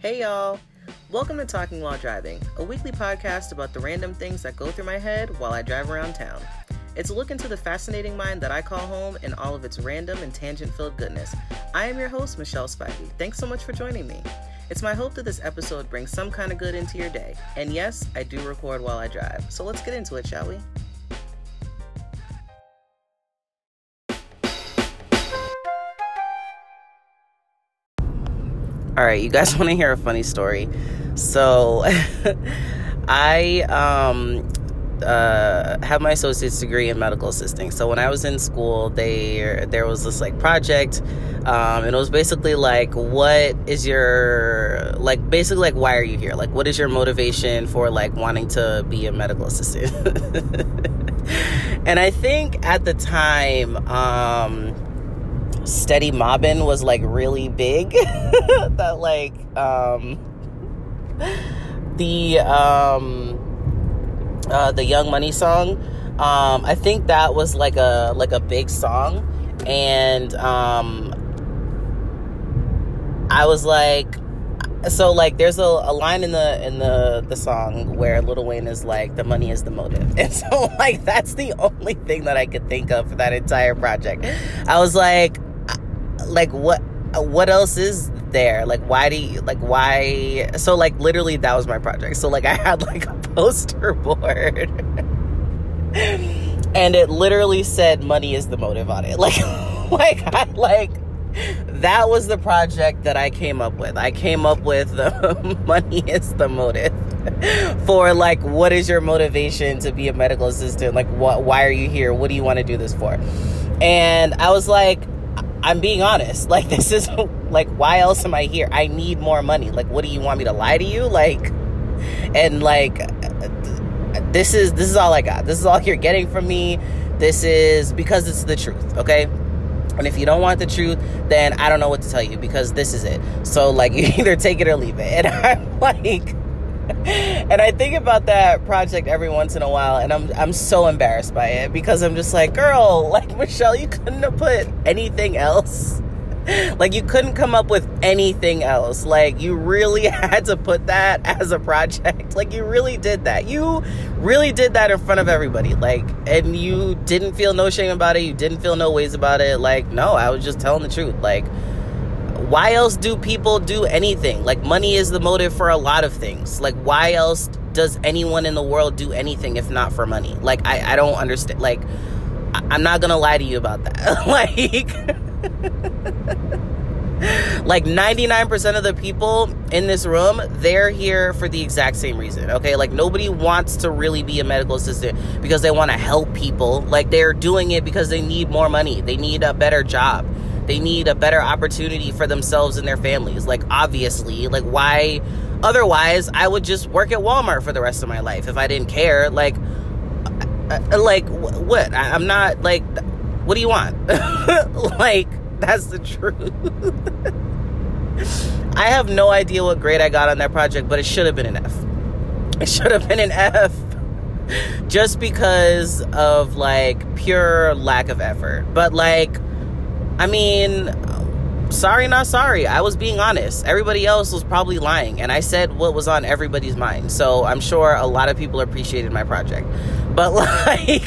Hey y'all! Welcome to Talking While Driving, a weekly podcast about the random things that go through my head while I drive around town. It's a look into the fascinating mind that I call home and all of its random and tangent filled goodness. I am your host, Michelle Spivey. Thanks so much for joining me. It's my hope that this episode brings some kind of good into your day. And yes, I do record while I drive. So let's get into it, shall we? All right, you guys want to hear a funny story? So, I um, uh, have my associate's degree in medical assisting. So when I was in school, they there was this like project, um, and it was basically like, what is your like basically like why are you here? Like, what is your motivation for like wanting to be a medical assistant? and I think at the time. Um, steady mobbing was like really big. That like um the um uh the young money song um i think that was like a like a big song. And um i was like so like there's a, a line in the in the the song where Lil Wayne is like the money is the motive. And so like that's the only thing that I could think of for that entire project. I was like like what what else is there? Like why do you like why so like literally that was my project. So like i had like a poster board. And it literally said money is the motive on it. Like like i like that was the project that i came up with. I came up with the money is the motive for like what is your motivation to be a medical assistant? Like what why are you here? What do you want to do this for? And i was like I'm being honest. Like this is like why else am I here? I need more money. Like what do you want me to lie to you? Like and like this is this is all I got. This is all you're getting from me. This is because it's the truth, okay? And if you don't want the truth, then I don't know what to tell you because this is it. So like you either take it or leave it. And I'm like and I think about that project every once in a while, and I'm I'm so embarrassed by it because I'm just like, girl, like Michelle, you couldn't have put anything else. Like you couldn't come up with anything else. Like you really had to put that as a project. Like you really did that. You really did that in front of everybody. Like and you didn't feel no shame about it. You didn't feel no ways about it. Like no, I was just telling the truth. Like why else do people do anything? Like, money is the motive for a lot of things. Like, why else does anyone in the world do anything if not for money? Like, I, I don't understand. Like, I, am not gonna lie to you about that. like, like 99% of the people in this room, they're here for the exact same reason. Okay, like nobody wants to really be a medical assistant because they want to help people. Like, they're doing it because they need more money, they need a better job they need a better opportunity for themselves and their families. Like, obviously, like, why? Otherwise, I would just work at Walmart for the rest of my life if I didn't care. Like, uh, uh, like what? I'm not like. What do you want? like, that's the truth. I have no idea what grade I got on that project, but it should have been an F. It should have been an F just because of like pure lack of effort. But like I mean, sorry, not sorry. I was being honest. Everybody else was probably lying, and I said what was on everybody's mind. So I'm sure a lot of people appreciated my project. But like,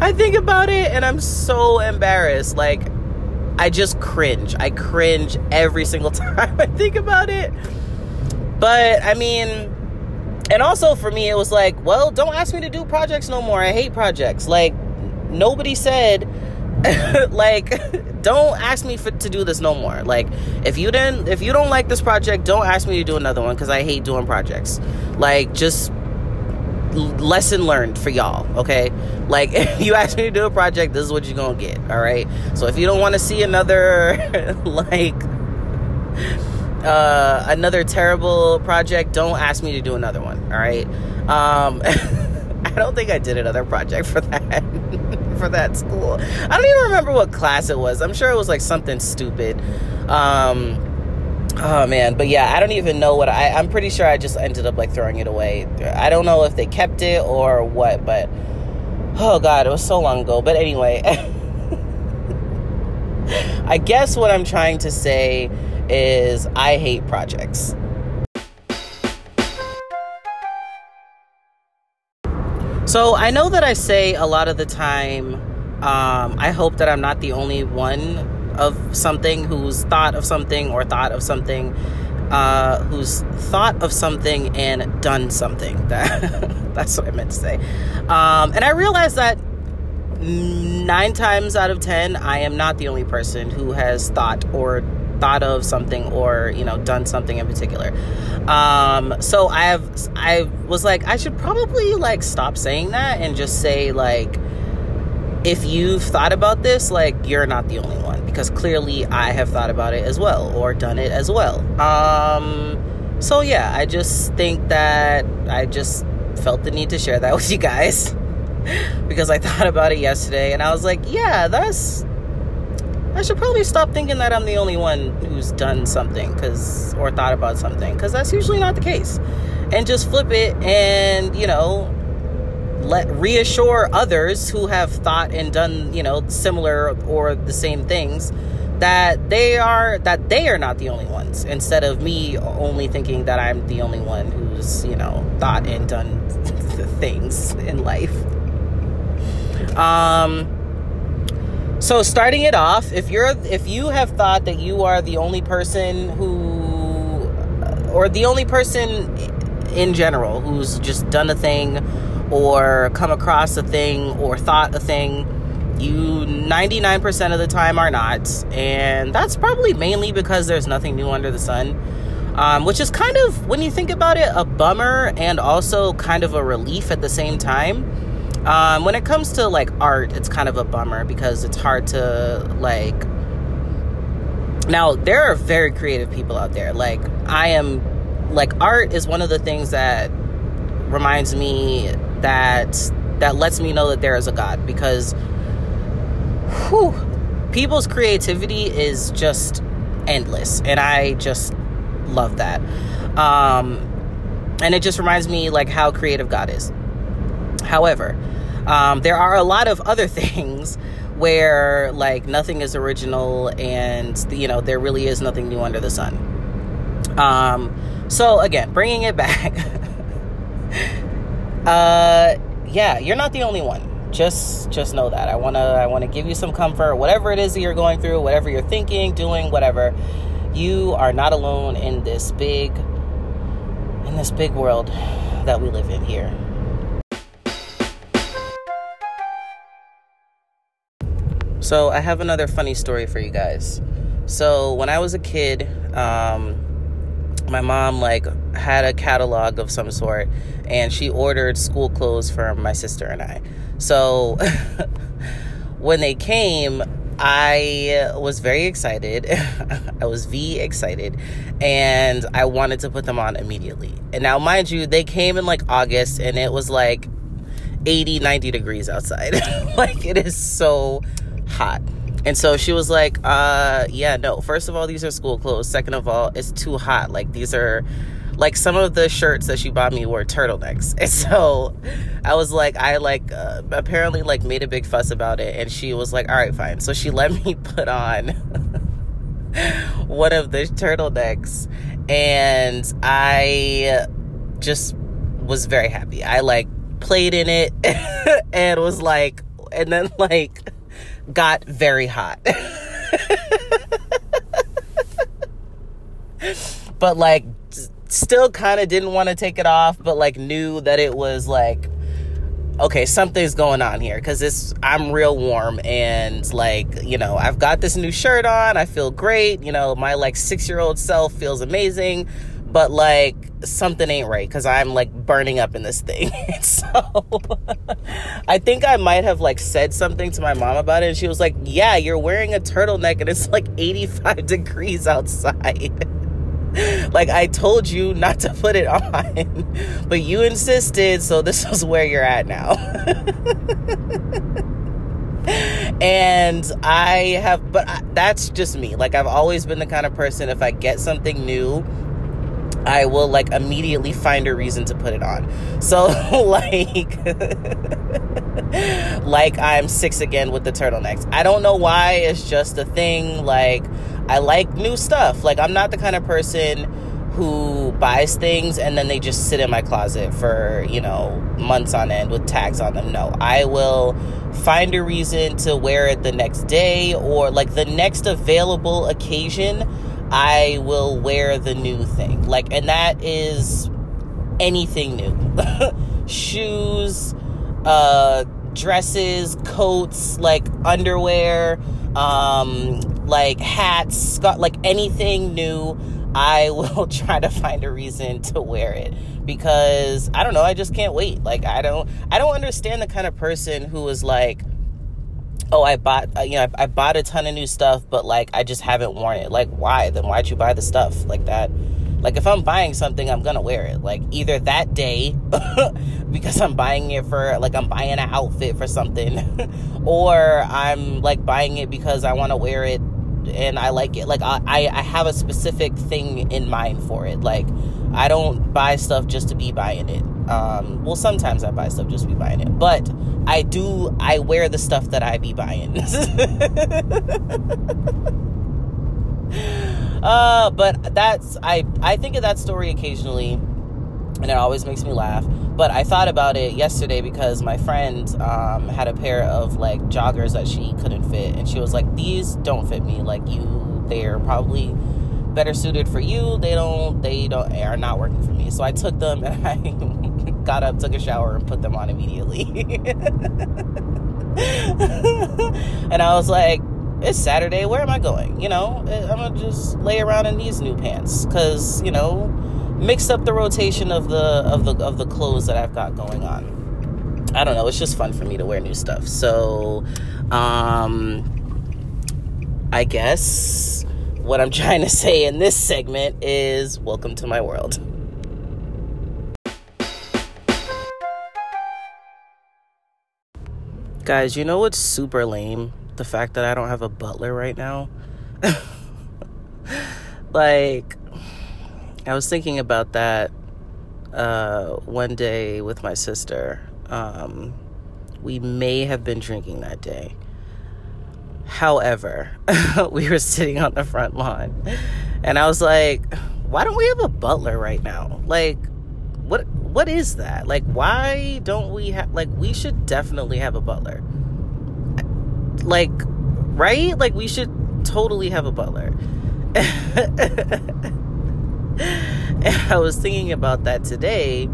I think about it and I'm so embarrassed. Like, I just cringe. I cringe every single time I think about it. But I mean, and also for me, it was like, well, don't ask me to do projects no more. I hate projects. Like, nobody said like don't ask me for, to do this no more. Like if you didn't if you don't like this project don't ask me to do another one because i hate doing projects. Like just lesson learned for y'all okay? Like if you ask me to do a project this is what you're gonna get all right? So if you don't want to see another like uh another terrible project don't ask me to do another one all right? Um i don't think i did another project for that for that school. I don't even remember what class it was. I'm sure it was like something stupid. Um, oh man, but yeah, I don't even know what I. I'm pretty sure I just ended up like throwing it away. I don't know if they kept it or what, but oh god, it was so long ago. But anyway. I guess what I'm trying to say is I hate projects. So I know that I say a lot of the time, um, I hope that I'm not the only one of something who's thought of something or thought of something, uh, who's thought of something and done something. That that's what I meant to say. Um, and I realize that nine times out of ten, I am not the only person who has thought or thought of something or you know done something in particular. Um so i have i was like i should probably like stop saying that and just say like if you've thought about this like you're not the only one because clearly i have thought about it as well or done it as well. Um so yeah i just think that i just felt the need to share that with you guys because i thought about it yesterday and i was like yeah that's I should probably stop thinking that I'm the only one who's done something cuz or thought about something cuz that's usually not the case. And just flip it and, you know, let reassure others who have thought and done, you know, similar or the same things that they are that they are not the only ones instead of me only thinking that I'm the only one who's, you know, thought and done things in life. Um so starting it off, if you're if you have thought that you are the only person who or the only person in general who's just done a thing or come across a thing or thought a thing, you 99% of the time are not. And that's probably mainly because there's nothing new under the sun. Um, which is kind of, when you think about it, a bummer and also kind of a relief at the same time um, when it comes to like art, it's kind of a bummer because it's hard to like. Now, there are very creative people out there. Like, I am, like, art is one of the things that reminds me that that lets me know that there is a God because whew, people's creativity is just endless and I just love that. Um, and it just reminds me like how creative God is. However, um, there are a lot of other things where like nothing is original and you know there really is nothing new under the sun. Um, so again, bringing it back. uh, yeah, you're not the only one. Just just know that. I wanna I wanna give you some comfort. Whatever it is that you're going through, whatever you're thinking, doing, whatever, you are not alone in this big in this big world that we live in here. So, I have another funny story for you guys. So, when I was a kid, um, my mom like had a catalog of some sort and she ordered school clothes for my sister and I. So, when they came, I was very excited. I was V excited and I wanted to put them on immediately. And now, mind you, they came in like August and it was like 80, 90 degrees outside. like, it is so hot. And so she was like, uh, yeah, no. First of all, these are school clothes. Second of all, it's too hot. Like these are like some of the shirts that she bought me were turtlenecks. And so I was like, I like uh, apparently like made a big fuss about it. And she was like, all right, fine. So she let me put on one of the turtlenecks. And I just was very happy. I like played in it and was like, and then like got very hot. but like still kind of didn't want to take it off, but like knew that it was like okay, something's going on here because it's I'm real warm and like you know I've got this new shirt on. I feel great. You know my like six year old self feels amazing, but like something ain't right because I'm like burning up in this thing. so I think I might have like said something to my mom about it. And she was like, Yeah, you're wearing a turtleneck and it's like 85 degrees outside. like I told you not to put it on, but you insisted, so this is where you're at now. and I have, but I, that's just me. Like I've always been the kind of person if I get something new I will like immediately find a reason to put it on. So like like I'm six again with the turtlenecks. I don't know why, it's just a thing like I like new stuff. Like I'm not the kind of person who buys things and then they just sit in my closet for, you know, months on end with tags on them. No, I will find a reason to wear it the next day or like the next available occasion. I will wear the new thing. Like, and that is anything new shoes, uh, dresses, coats, like underwear, um, like hats, like anything new I will try to find a reason to wear it because I don't know, I just can't wait. Like I don't I don't understand the kind of person who is like oh I bought uh, you know I, I bought a ton of new stuff but like I just haven't worn it. Like why? Then why'd you buy the stuff like that? Like if I'm buying something, I'm gonna wear it. Like either that day because I'm buying it for like I'm buying an outfit for something, or I'm like buying it because I want to wear it and I like it. Like I, I have a specific thing in mind for it. Like I don't buy stuff just to be buying it. Um, well, sometimes I buy stuff just be buying it, but I do. I wear the stuff that I be buying. uh, but that's I. I think of that story occasionally, and it always makes me laugh. But I thought about it yesterday because my friend um, had a pair of like joggers that she couldn't fit, and she was like, "These don't fit me. Like you, they're probably better suited for you. They don't. They don't are not working for me." So I took them and I got up, took a shower, and put them on immediately. and I was like, it's Saturday. Where am I going? You know, I'm gonna just lay around in these new pants because you know mix up the rotation of the of the of the clothes that I've got going on. I don't know, it's just fun for me to wear new stuff. So um I guess what I'm trying to say in this segment is welcome to my world. Guys, you know what's super lame? The fact that I don't have a butler right now. like I was thinking about that uh, one day with my sister. Um, we may have been drinking that day. However, we were sitting on the front lawn, and I was like, "Why don't we have a butler right now? Like, what what is that? Like, why don't we have? Like, we should definitely have a butler. Like, right? Like, we should totally have a butler." and I was thinking about that today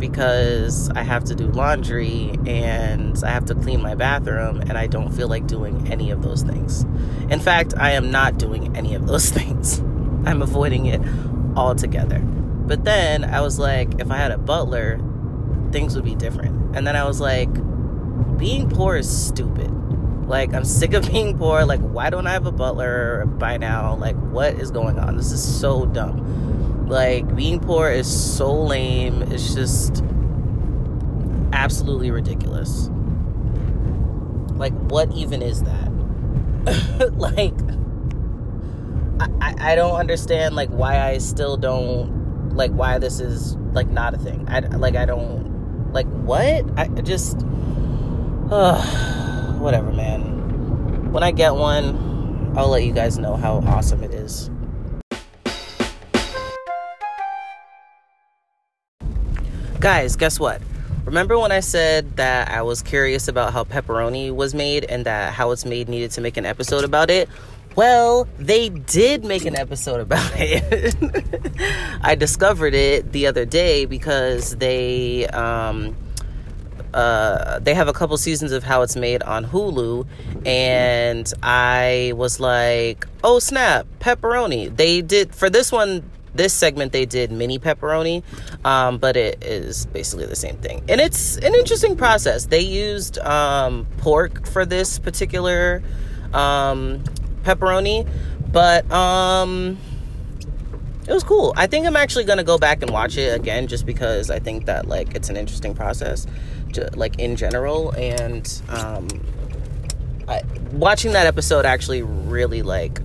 because I have to do laundry and I have to clean my bathroom, and I don't feel like doing any of those things. In fact, I am not doing any of those things, I'm avoiding it altogether. But then I was like, if I had a butler, things would be different. And then I was like, being poor is stupid. Like, I'm sick of being poor. Like, why don't I have a butler by now? Like, what is going on? This is so dumb. Like, being poor is so lame. It's just absolutely ridiculous. Like, what even is that? like, I, I don't understand, like, why I still don't, like, why this is, like, not a thing. I, like, I don't, like, what? I just, uh, whatever, man. When I get one, I'll let you guys know how awesome it is. Guys, guess what? Remember when I said that I was curious about how pepperoni was made and that how it's made needed to make an episode about it? Well, they did make an episode about it. I discovered it the other day because they um, uh, they have a couple seasons of how it's made on Hulu, and I was like, oh snap, pepperoni. They did for this one, this segment, they did mini pepperoni, um, but it is basically the same thing. And it's an interesting process. They used um, pork for this particular um, pepperoni, but um, it was cool. I think I'm actually gonna go back and watch it again just because I think that like it's an interesting process to, like in general and um, I, watching that episode actually really like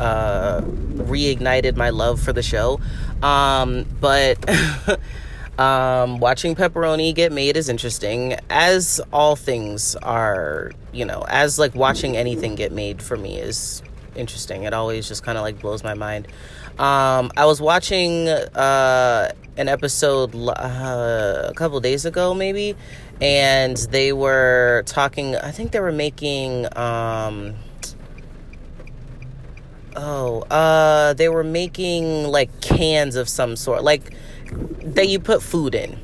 uh, reignited my love for the show. Um, but um, watching pepperoni get made is interesting, as all things are. You know, as like watching anything get made for me is interesting. It always just kind of like blows my mind. Um, I was watching uh, an episode uh, a couple days ago, maybe, and they were talking. I think they were making. Um, oh, uh, they were making like cans of some sort, like that you put food in,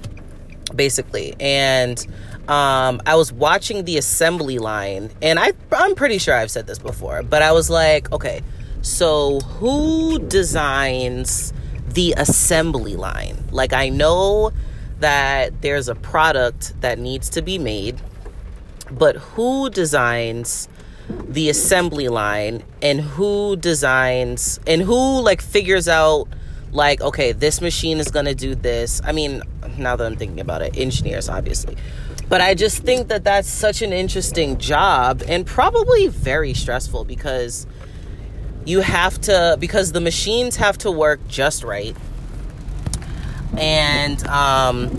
basically, and. Um, I was watching the assembly line, and I, I'm pretty sure I've said this before, but I was like, okay, so who designs the assembly line? Like, I know that there's a product that needs to be made, but who designs the assembly line and who designs and who like figures out like okay this machine is going to do this. I mean now that i'm thinking about it engineers obviously. But i just think that that's such an interesting job and probably very stressful because you have to because the machines have to work just right. And um,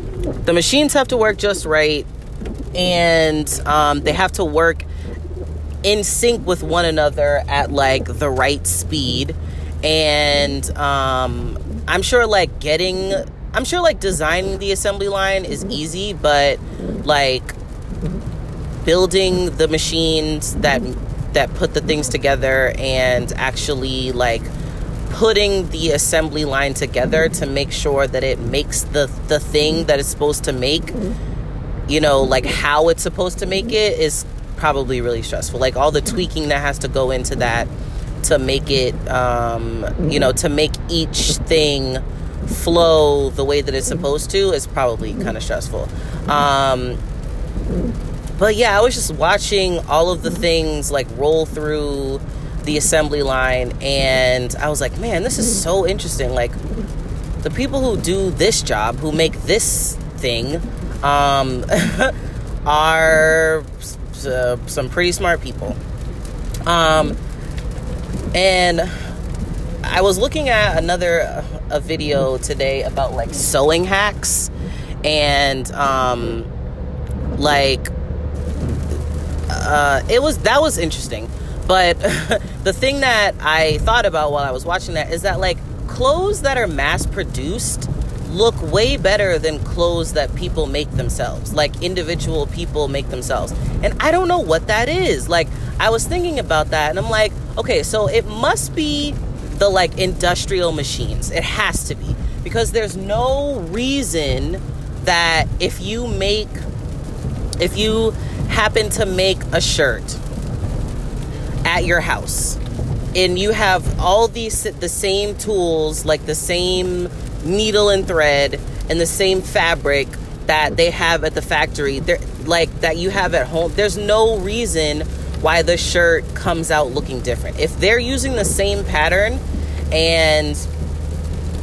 the machines have to work just right. And um, they have to work in sync with one another at like the right speed. And um, i'm sure like getting i'm sure like designing the assembly line is easy but like building the machines that that put the things together and actually like putting the assembly line together to make sure that it makes the the thing that it's supposed to make you know like how it's supposed to make it is probably really stressful like all the tweaking that has to go into that to make it um you know to make each thing flow the way that it's supposed to is probably kind of stressful um but yeah, I was just watching all of the things like roll through the assembly line, and I was like, man, this is so interesting. Like, the people who do this job, who make this thing, um, are uh, some pretty smart people. Um, and I was looking at another a video today about like sewing hacks and um, like uh, it was that was interesting. But the thing that I thought about while I was watching that is that like clothes that are mass produced look way better than clothes that people make themselves, like individual people make themselves. And I don't know what that is. Like I was thinking about that and I'm like, okay, so it must be the like industrial machines. It has to be because there's no reason that if you make if you happen to make a shirt at your house and you have all these the same tools like the same needle and thread and the same fabric that they have at the factory. They like that you have at home. There's no reason why the shirt comes out looking different. If they're using the same pattern and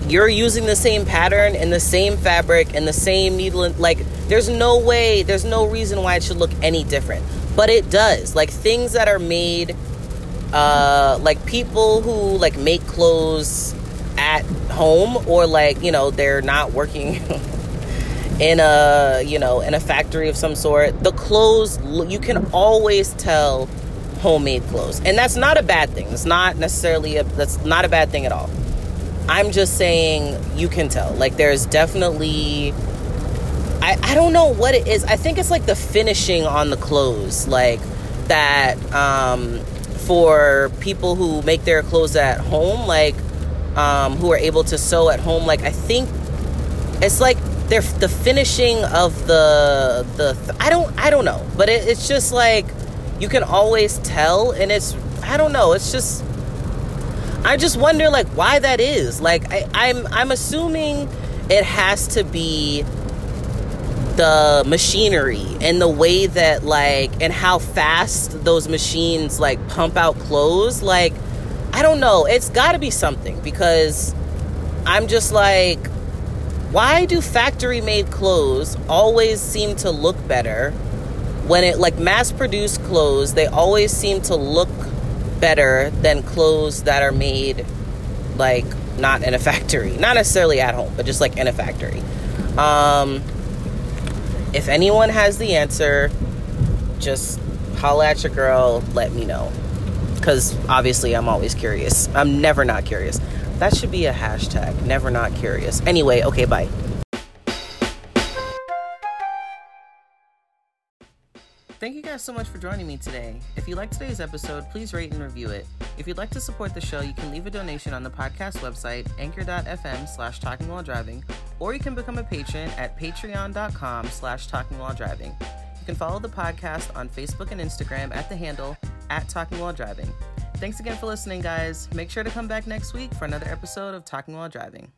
you're using the same pattern and the same fabric and the same needle and like there's no way there's no reason why it should look any different. But it does. Like things that are made uh like people who like make clothes at home or like you know they're not working in a you know in a factory of some sort the clothes you can always tell homemade clothes and that's not a bad thing it's not necessarily a that's not a bad thing at all I'm just saying you can tell. Like there's definitely I, I don't know what it is. I think it's like the finishing on the clothes. Like that um for people who make their clothes at home, like um who are able to sew at home, like I think it's like they're the finishing of the the I don't I don't know, but it, it's just like you can always tell and it's I don't know, it's just I just wonder like why that is. Like I, I'm I'm assuming it has to be the machinery and the way that like and how fast those machines like pump out clothes like i don't know it's got to be something because i'm just like why do factory made clothes always seem to look better when it like mass produced clothes they always seem to look better than clothes that are made like not in a factory, not necessarily at home, but just like in a factory. Um, if anyone has the answer, just holla at your girl, let me know. Because obviously, I'm always curious. I'm never not curious. That should be a hashtag, never not curious. Anyway, okay, bye. Thank you guys so much for joining me today. If you liked today's episode, please rate and review it. If you'd like to support the show, you can leave a donation on the podcast website, anchor.fm slash talking while driving, or you can become a patron at patreon.com slash talking while driving. You can follow the podcast on Facebook and Instagram at the handle at talking while driving. Thanks again for listening, guys. Make sure to come back next week for another episode of Talking While Driving.